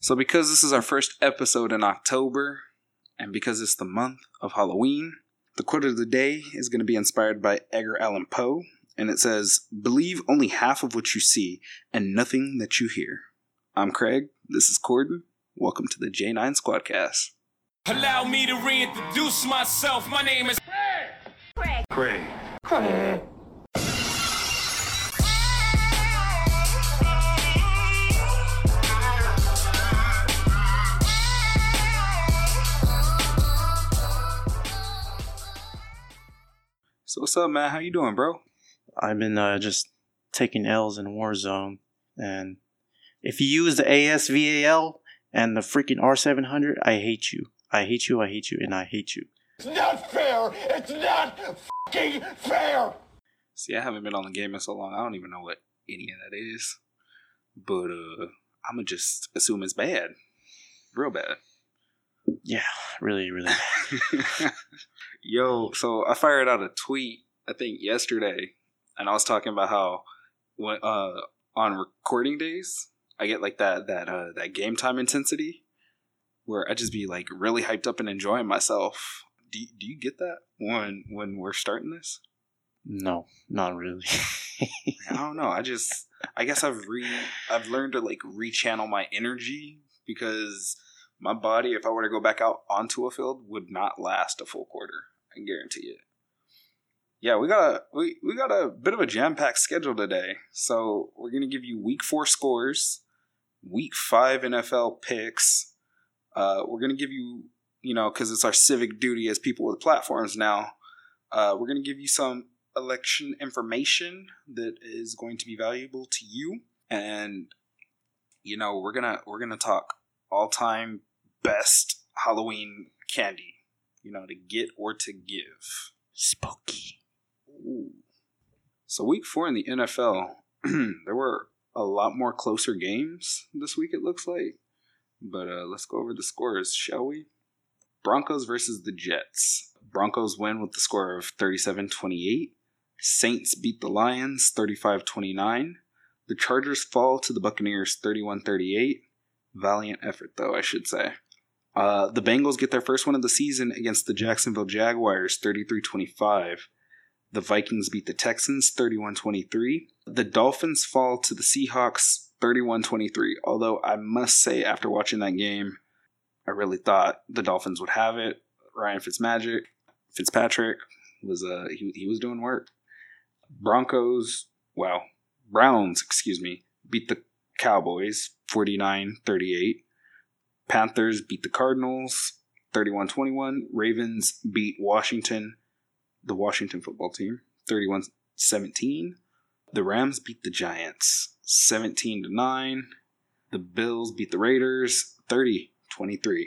So, because this is our first episode in October, and because it's the month of Halloween, the quote of the day is going to be inspired by Edgar Allan Poe, and it says, Believe only half of what you see and nothing that you hear. I'm Craig. This is Corden. Welcome to the J9 Squadcast. Allow me to reintroduce myself. My name is Craig. Craig. Craig. So, what's up, man? How you doing, bro? I've been uh, just taking L's in Warzone, and if you use the ASVAL and the freaking R700, I hate you. I hate you. I hate you, and I hate you. It's not fair. It's not fucking fair. See, I haven't been on the game in so long, I don't even know what any of that is. But, uh, I'm gonna just assume it's bad. Real bad. Yeah, really, really. Yo, so I fired out a tweet I think yesterday, and I was talking about how when uh on recording days I get like that that uh that game time intensity where I just be like really hyped up and enjoying myself. Do do you get that when when we're starting this? no, not really. I don't know. I just I guess I've re I've learned to like rechannel my energy because my body, if I were to go back out onto a field, would not last a full quarter. I guarantee it. Yeah, we got a we, we got a bit of a jam packed schedule today. So we're gonna give you week four scores, week five NFL picks. Uh, we're gonna give you you know because it's our civic duty as people with platforms now. Uh, we're gonna give you some election information that is going to be valuable to you and you know we're gonna we're gonna talk all time best halloween candy you know to get or to give Spooky. Ooh. so week four in the nfl there were a lot more closer games this week it looks like but uh, let's go over the scores shall we broncos versus the jets broncos win with the score of 37-28 Saints beat the Lions 35 29. The Chargers fall to the Buccaneers 31 38. Valiant effort, though, I should say. Uh, the Bengals get their first win of the season against the Jacksonville Jaguars 33 25. The Vikings beat the Texans 31 23. The Dolphins fall to the Seahawks 31 23. Although I must say, after watching that game, I really thought the Dolphins would have it. Ryan Fitzmagic, Fitzpatrick was uh he, he was doing work. Broncos, wow, Browns, excuse me, beat the Cowboys 49-38. Panthers beat the Cardinals 31-21. Ravens beat Washington, the Washington football team, 31-17. The Rams beat the Giants 17 to 9. The Bills beat the Raiders 30-23.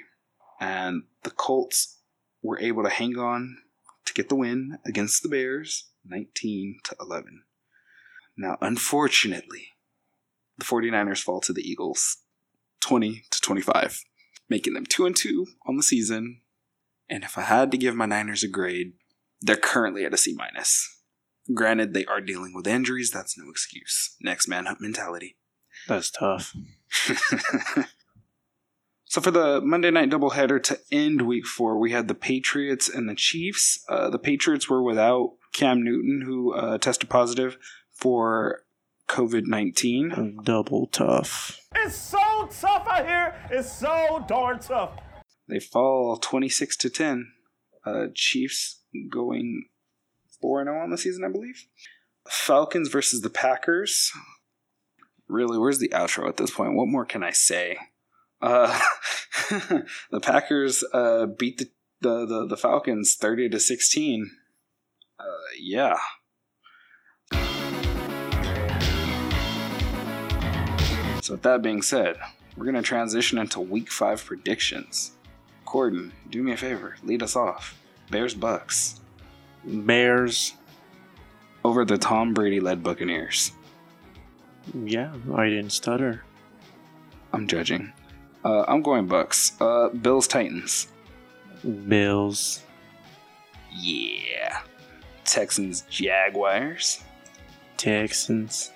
And the Colts were able to hang on to get the win against the Bears 19 to 11. Now, unfortunately, the 49ers fall to the Eagles 20 to 25, making them 2 and 2 on the season. And if I had to give my Niners a grade, they're currently at a C minus. Granted, they are dealing with injuries, that's no excuse. Next man up mentality. That's tough. So for the Monday night doubleheader to end week four, we had the Patriots and the Chiefs. Uh, the Patriots were without Cam Newton, who uh, tested positive for COVID nineteen. Double tough. It's so tough out here. It's so darn tough. They fall twenty six to ten. Uh, Chiefs going four zero on the season, I believe. Falcons versus the Packers. Really, where's the outro at this point? What more can I say? Uh, the Packers uh, beat the, the, the, the Falcons 30 to 16. Uh, yeah. So, with that being said, we're going to transition into week five predictions. Corden, do me a favor, lead us off. Bears Bucks Bears. over the Tom Brady led Buccaneers. Yeah, I didn't stutter. I'm judging. Uh, I'm going Bucks. Uh, Bills Titans. Bills. Yeah. Texans Jaguars. Texans.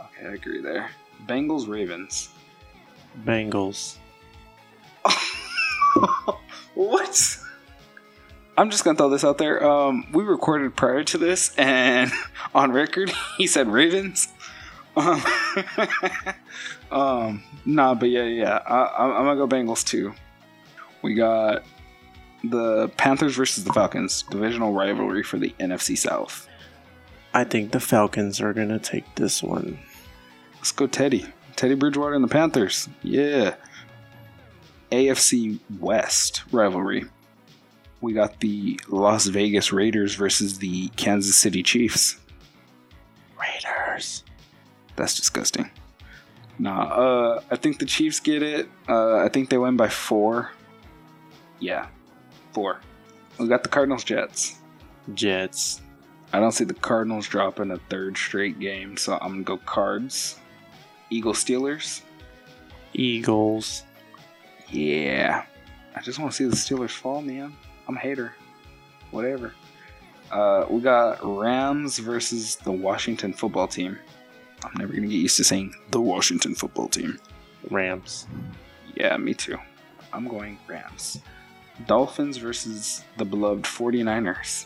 Okay, I agree there. Bengals Ravens. Bengals. what? I'm just gonna throw this out there. Um, we recorded prior to this, and on record, he said Ravens. Um, um nah, but yeah, yeah, I, I'm gonna go Bengals too. We got the Panthers versus the Falcons, divisional rivalry for the NFC South. I think the Falcons are gonna take this one. Let's go, Teddy. Teddy Bridgewater and the Panthers. Yeah. AFC West rivalry. We got the Las Vegas Raiders versus the Kansas City Chiefs. Raiders. That's disgusting. Nah, uh, I think the Chiefs get it. Uh, I think they win by four. Yeah, four. We got the Cardinals Jets. Jets. I don't see the Cardinals dropping a third straight game, so I'm gonna go Cards. Eagle Steelers. Eagles. Yeah. I just want to see the Steelers fall, man. I'm a hater. Whatever. Uh, we got Rams versus the Washington football team. I'm never going to get used to saying the Washington football team. Rams. Yeah, me too. I'm going Rams. Dolphins versus the beloved 49ers.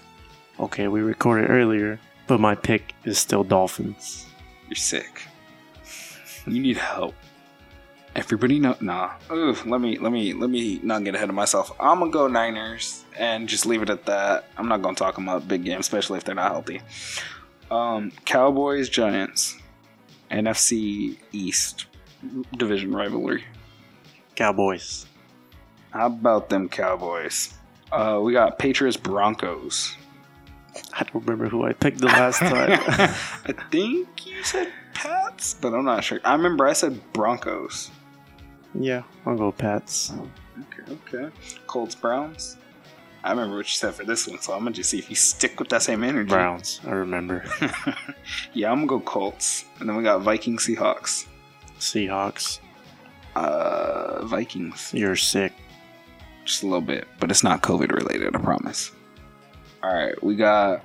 Okay, we recorded earlier, but my pick is still Dolphins. You're sick. You need help. Everybody know nah. Ooh, let me let me let me not get ahead of myself. I'm gonna go Niners and just leave it at that. I'm not gonna talk about big game, especially if they're not healthy. Um, Cowboys Giants, NFC East division rivalry. Cowboys. How about them Cowboys? Uh, we got Patriots Broncos. I don't remember who I picked the last time. I think you said Pats, but I'm not sure. I remember I said Broncos. yeah, I'll go Pats. Okay, okay. Colts Browns. I remember what you said for this one, so I'm gonna just see if you stick with that same energy. Browns, I remember. yeah, I'm gonna go Colts, and then we got Vikings Seahawks. Seahawks. Uh, Vikings, You're sick. just a little bit, but it's not COVID related. I promise. All right, we got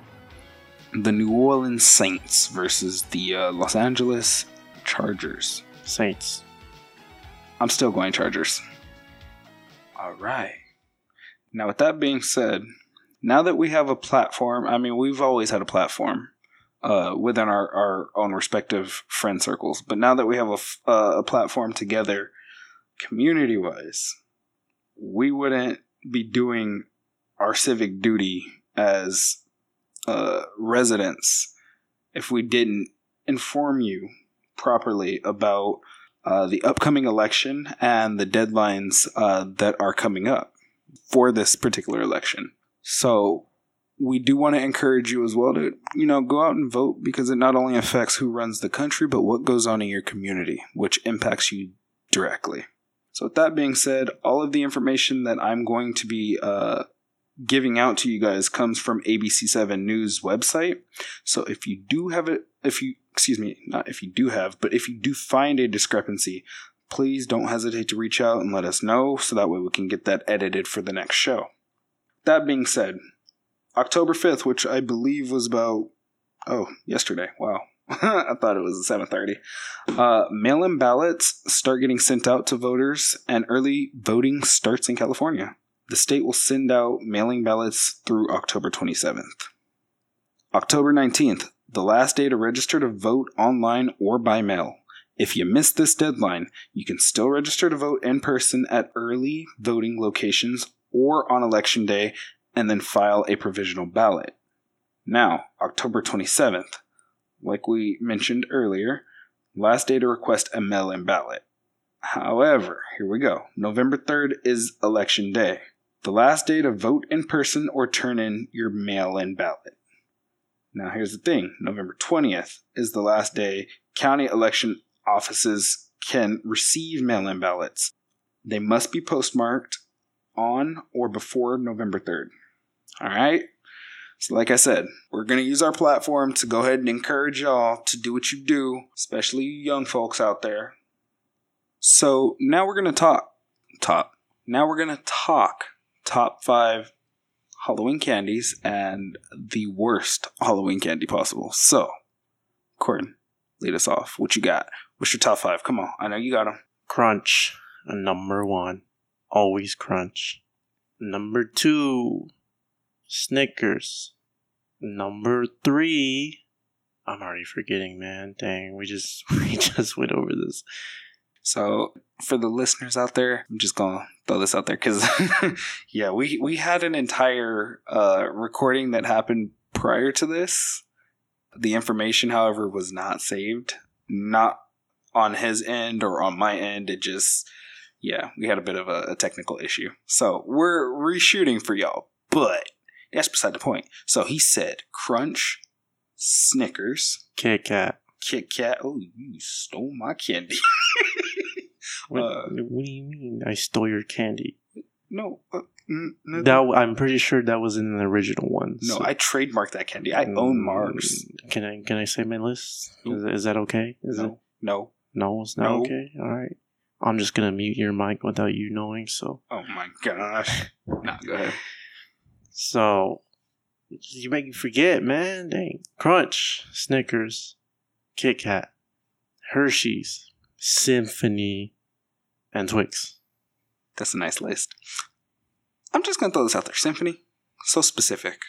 the New Orleans Saints versus the uh, Los Angeles Chargers. Saints. I'm still going Chargers. All right. Now, with that being said, now that we have a platform, I mean, we've always had a platform uh, within our, our own respective friend circles, but now that we have a, f- uh, a platform together, community wise, we wouldn't be doing our civic duty as uh, residents if we didn't inform you properly about uh, the upcoming election and the deadlines uh, that are coming up for this particular election. So we do want to encourage you as well to, you know, go out and vote because it not only affects who runs the country, but what goes on in your community, which impacts you directly. So with that being said, all of the information that I'm going to be uh, giving out to you guys comes from ABC7 News website. So if you do have it, if you, excuse me, not if you do have, but if you do find a discrepancy, please don't hesitate to reach out and let us know so that way we can get that edited for the next show. That being said, October 5th, which I believe was about, oh, yesterday. Wow. I thought it was 7:30. Uh, mail-in ballots start getting sent out to voters, and early voting starts in California. The state will send out mailing ballots through October 27th. October 19th, the last day to register to vote online or by mail. If you miss this deadline, you can still register to vote in person at early voting locations or on election day and then file a provisional ballot. Now, October 27th, like we mentioned earlier, last day to request a mail in ballot. However, here we go. November 3rd is election day. The last day to vote in person or turn in your mail in ballot. Now, here's the thing November 20th is the last day county election offices can receive mail in ballots. They must be postmarked on or before November 3rd. All right? So, like I said, we're going to use our platform to go ahead and encourage y'all to do what you do, especially you young folks out there. So, now we're going to talk. Top. Now we're going to talk top five Halloween candies and the worst Halloween candy possible. So, Corden, lead us off. What you got? What's your top five? Come on. I know you got them. Crunch. number one, always crunch. Number two, Snickers. Number three, I'm already forgetting, man. Dang, we just we just went over this. So for the listeners out there, I'm just gonna throw this out there because yeah, we we had an entire uh, recording that happened prior to this. The information, however, was not saved, not on his end or on my end. It just yeah, we had a bit of a, a technical issue. So we're reshooting for y'all, but that's beside the point. So he said Crunch, Snickers, Kit Kat. Kit Kat. Oh, you stole my candy. What, Uh, what do you mean? I stole your candy. No, uh, mm, no, That I'm pretty sure that was in the original one. no. so- I trademarked that candy. I own Mars. Mm, Can I can I say my list? Is, is that okay? Is it No, no. no? It's not No. okay. All right. I'm just gonna mute your mic without you knowing. So Oh my gosh. Nah, go ahead. so you make me forget, man. Dang. Crunch, Snickers, Kit Kat, Hershey's, Symphony, and Twix. That's a nice list. I'm just gonna throw this out there. Symphony, so specific.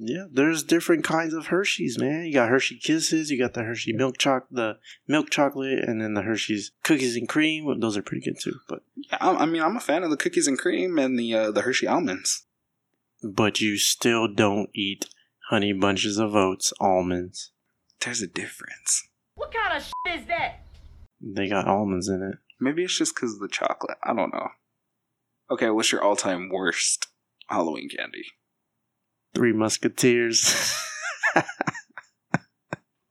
Yeah, there's different kinds of Hershey's, man. You got Hershey Kisses, you got the Hershey milk choc, the milk chocolate, and then the Hershey's cookies and cream. Those are pretty good too. But Yeah, I, I mean, I'm a fan of the cookies and cream and the uh, the Hershey almonds. but you still don't eat honey bunches of oats almonds. There's a difference. What kind of shit is that? They got almonds in it. Maybe it's just because of the chocolate. I don't know. Okay, what's your all time worst Halloween candy? Three Musketeers. I'm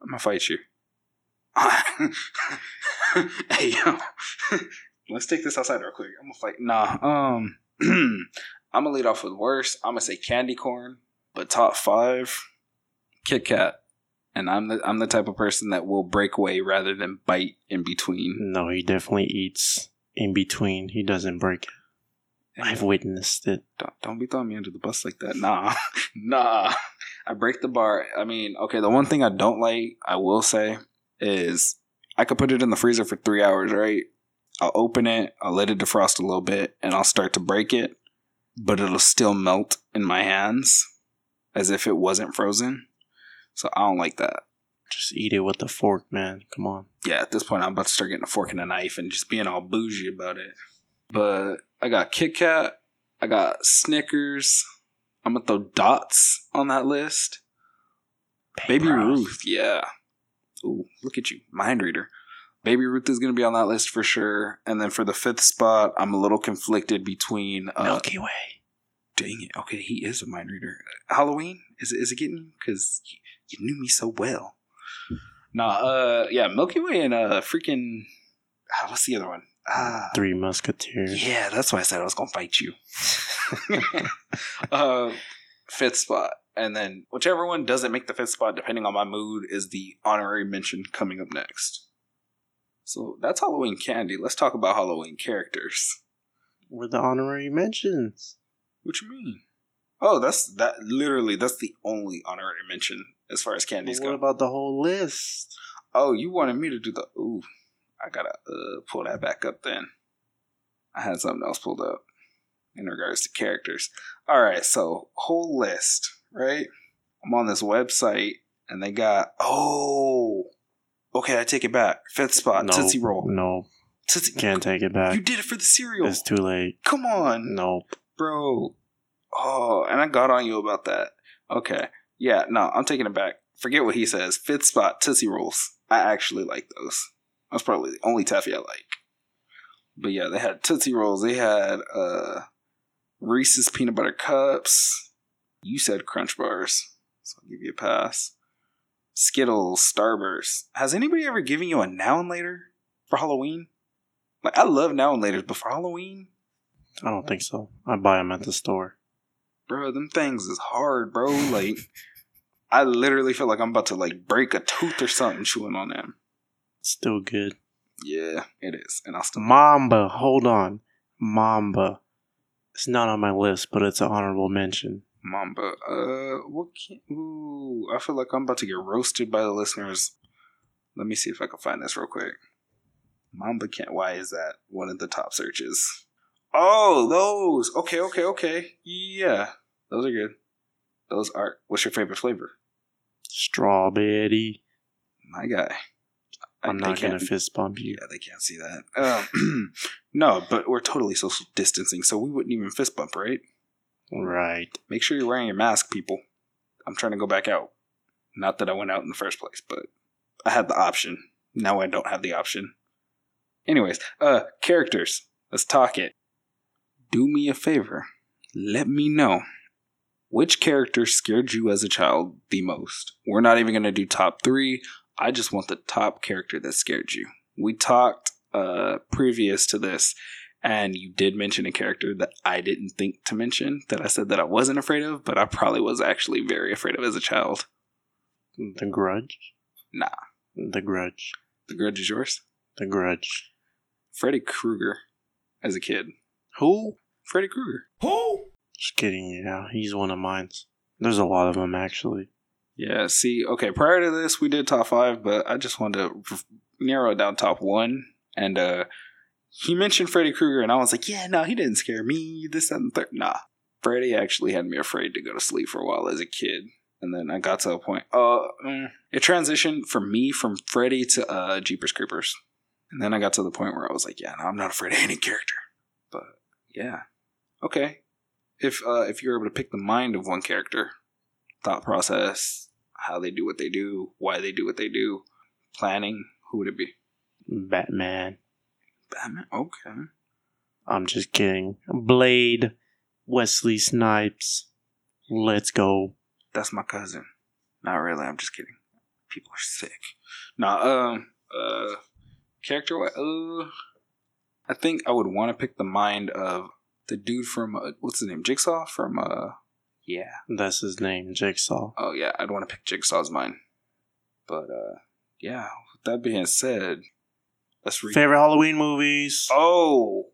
gonna fight you. hey yo, let's take this outside real quick. I'm gonna fight. Nah, um, I'm gonna lead off with worst. I'm gonna say candy corn, but top five, Kit Kat. And I'm the I'm the type of person that will break away rather than bite in between. no, he definitely eats in between. He doesn't break it. I've witnessed it. Don't, don't be throwing me under the bus like that. Nah, nah. I break the bar. I mean, okay. The one thing I don't like, I will say, is I could put it in the freezer for three hours. Right? I'll open it, I'll let it defrost a little bit, and I'll start to break it, but it'll still melt in my hands as if it wasn't frozen. So I don't like that. Just eat it with a fork, man. Come on. Yeah, at this point, I'm about to start getting a fork and a knife and just being all bougie about it. But I got Kit Kat, I got Snickers. I'm gonna throw dots on that list. Baby Ruth, yeah. Ooh, look at you, mind reader. Baby Ruth is gonna be on that list for sure. And then for the fifth spot, I'm a little conflicted between. Uh, Milky Way. Dang it! Okay, he is a mind reader. Halloween is it? Is it getting? Because you, you knew me so well. Nah, uh, yeah, Milky Way and uh, freaking. Ah, what's the other one? Ah, Three Musketeers. yeah, that's why I said I was gonna fight you. uh, fifth spot, and then whichever one doesn't make the fifth spot, depending on my mood, is the honorary mention coming up next. So that's Halloween candy. Let's talk about Halloween characters. We're the honorary mentions. What you mean? Oh, that's that. Literally, that's the only honorary mention as far as candies But what go. about the whole list? oh, you wanted me to do the. Ooh, I gotta uh, pull that back up. Then I had something else pulled up in regards to characters. All right, so whole list, right? I'm on this website, and they got. Oh, okay, I take it back. Fifth spot, no, Tootsie Roll. No, Tootsie. can't take it back. You did it for the cereal. It's too late. Come on. Nope. bro. Oh, and I got on you about that. Okay. Yeah, no, I'm taking it back. Forget what he says. Fifth spot, Tootsie Rolls. I actually like those. That's probably the only taffy I like. But yeah, they had Tootsie Rolls. They had uh Reese's peanut butter cups. You said Crunch bars, so I'll give you a pass. Skittles, Starburst. Has anybody ever given you a now and later for Halloween? Like I love now and laters, but for Halloween, I don't think so. I buy them at the store. Bro, them things is hard, bro. Like, I literally feel like I'm about to like break a tooth or something chewing on them. Still good. Yeah, it is, and I'll still. Mamba. Hold on. Mamba. It's not on my list, but it's an honorable mention. Mamba. Uh, what can? Ooh, I feel like I'm about to get roasted by the listeners. Let me see if I can find this real quick. Mamba can't. Why is that one of the top searches? Oh, those. Okay, okay, okay. Yeah, those are good. Those are. What's your favorite flavor? Strawberry. My guy. I- I'm they not gonna fist bump you. Yeah, they can't see that. Um, no, but we're totally social distancing, so we wouldn't even fist bump, right? Right. Make sure you're wearing your mask, people. I'm trying to go back out. Not that I went out in the first place, but I had the option. Now I don't have the option. Anyways, uh, characters. Let's talk it. Do me a favor. Let me know which character scared you as a child the most. We're not even going to do top three. I just want the top character that scared you. We talked uh, previous to this, and you did mention a character that I didn't think to mention that I said that I wasn't afraid of, but I probably was actually very afraid of as a child. The Grudge. Nah. The Grudge. The Grudge is yours. The Grudge. Freddy Krueger as a kid. Who? Freddy Krueger. Who? Just kidding. Yeah, he's one of mine. There's a lot of them actually. Yeah, see, okay, prior to this, we did top five, but I just wanted to r- narrow it down top one. And uh he mentioned Freddy Krueger, and I was like, yeah, no, he didn't scare me. This, that, and third. Nah. Freddy actually had me afraid to go to sleep for a while as a kid. And then I got to a point, uh, mm, it transitioned for me from Freddy to uh, Jeepers Creepers. And then I got to the point where I was like, yeah, no, I'm not afraid of any character. Yeah. Okay. If uh, if you're able to pick the mind of one character, thought process, how they do what they do, why they do what they do, planning, who would it be? Batman. Batman. Okay. I'm just kidding. Blade. Wesley Snipes. Let's go. That's my cousin. Not really. I'm just kidding. People are sick. Nah. Um. Uh. Character. Uh. I think I would want to pick the mind of the dude from uh, what's his name? Jigsaw from uh. Yeah. That's his name, Jigsaw. Oh yeah. I'd want to pick Jigsaw's mind. But uh. Yeah. With that being said, let's read. Favorite Halloween movies? Oh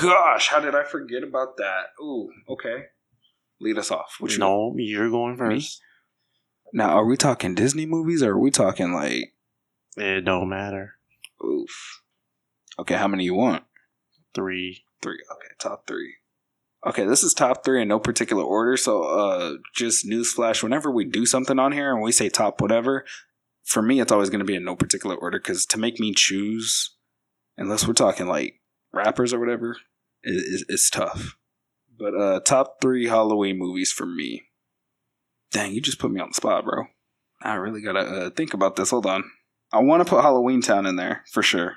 gosh, how did I forget about that? Ooh, okay. Lead us off. What you no, you're going first. Now, are we talking Disney movies or are we talking like It don't matter. oof? Okay, how many you want? Three. Three. Okay, top three. Okay, this is top three in no particular order. So, uh, just newsflash: whenever we do something on here and we say top whatever, for me, it's always going to be in no particular order because to make me choose, unless we're talking like rappers or whatever, is it's tough. But uh, top three Halloween movies for me. Dang, you just put me on the spot, bro. I really gotta uh, think about this. Hold on. I want to put Halloween Town in there for sure.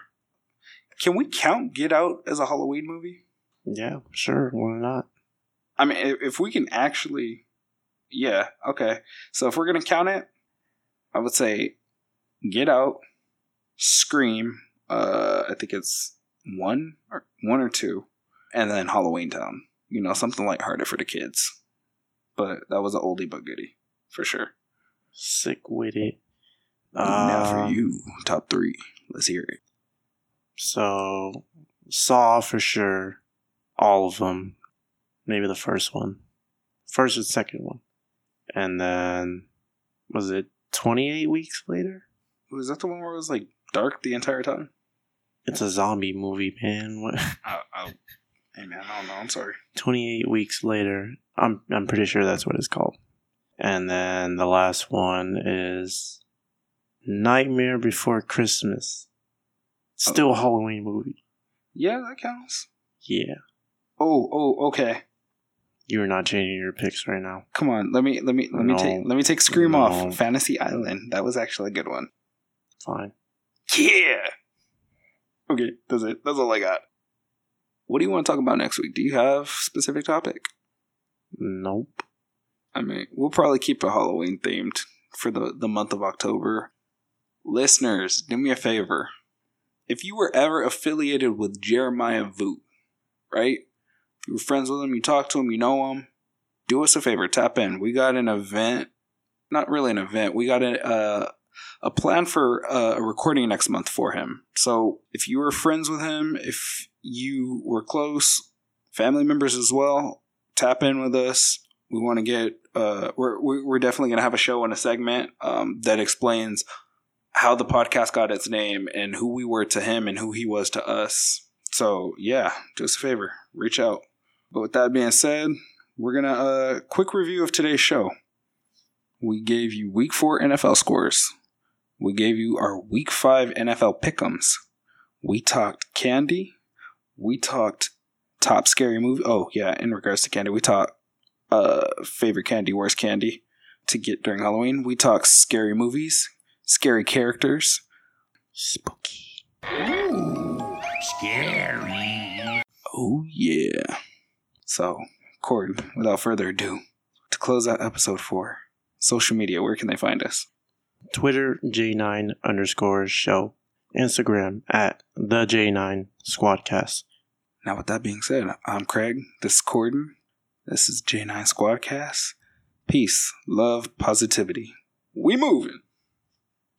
Can we count Get Out as a Halloween movie? Yeah, sure. Why not? I mean, if, we can actually, yeah, okay. So if we're gonna count it, I would say Get Out, Scream. Uh, I think it's one or one or two, and then Halloween Town. You know, something lighthearted for the kids. But that was an oldie but goodie for sure. Sick with it. now Um, for you, top three. Let's hear it. So, Saw for sure. All of them. Maybe the first one. First and second one. And then, was it 28 weeks later? Was that the one where it was like dark the entire time? It's a zombie movie, man. What? I, I, hey man, I don't know. I'm sorry. 28 weeks later. I'm I'm pretty sure that's what it's called. And then the last one is Nightmare Before Christmas. Oh. Still a Halloween movie. Yeah, that counts. Yeah. Oh, oh, okay. You're not changing your picks right now. Come on, let me let me let me No. take let me take Scream No. off. Fantasy Island. That was actually a good one. Fine. Yeah. Okay, that's it. That's all I got. What do you want to talk about next week? Do you have specific topic? Nope. I mean, we'll probably keep it Halloween themed for the, the month of October. Listeners, do me a favor. If you were ever affiliated with Jeremiah Voot, right? If you were friends with him, you talk to him, you know him, do us a favor, tap in. We got an event, not really an event, we got a, a plan for a recording next month for him. So if you were friends with him, if you were close, family members as well, tap in with us. We want to get. Uh, we're we're definitely gonna have a show and a segment um, that explains how the podcast got its name and who we were to him and who he was to us. So yeah, do us a favor, reach out. But with that being said, we're gonna uh quick review of today's show. We gave you week four NFL scores. We gave you our week five NFL pickums. We talked candy. We talked top scary movie. Oh yeah, in regards to candy, we talked uh favorite candy, worst candy to get during Halloween. We talked scary movies, scary characters, Spooky. Ooh, scary. Oh yeah. So, Cord, without further ado, to close out episode four, social media, where can they find us? Twitter J9 underscore show. Instagram at the J9 Squadcast. Now, with that being said, I'm Craig. This is Corden. This is J9 Squadcast. Peace, love, positivity. We moving.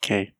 Okay.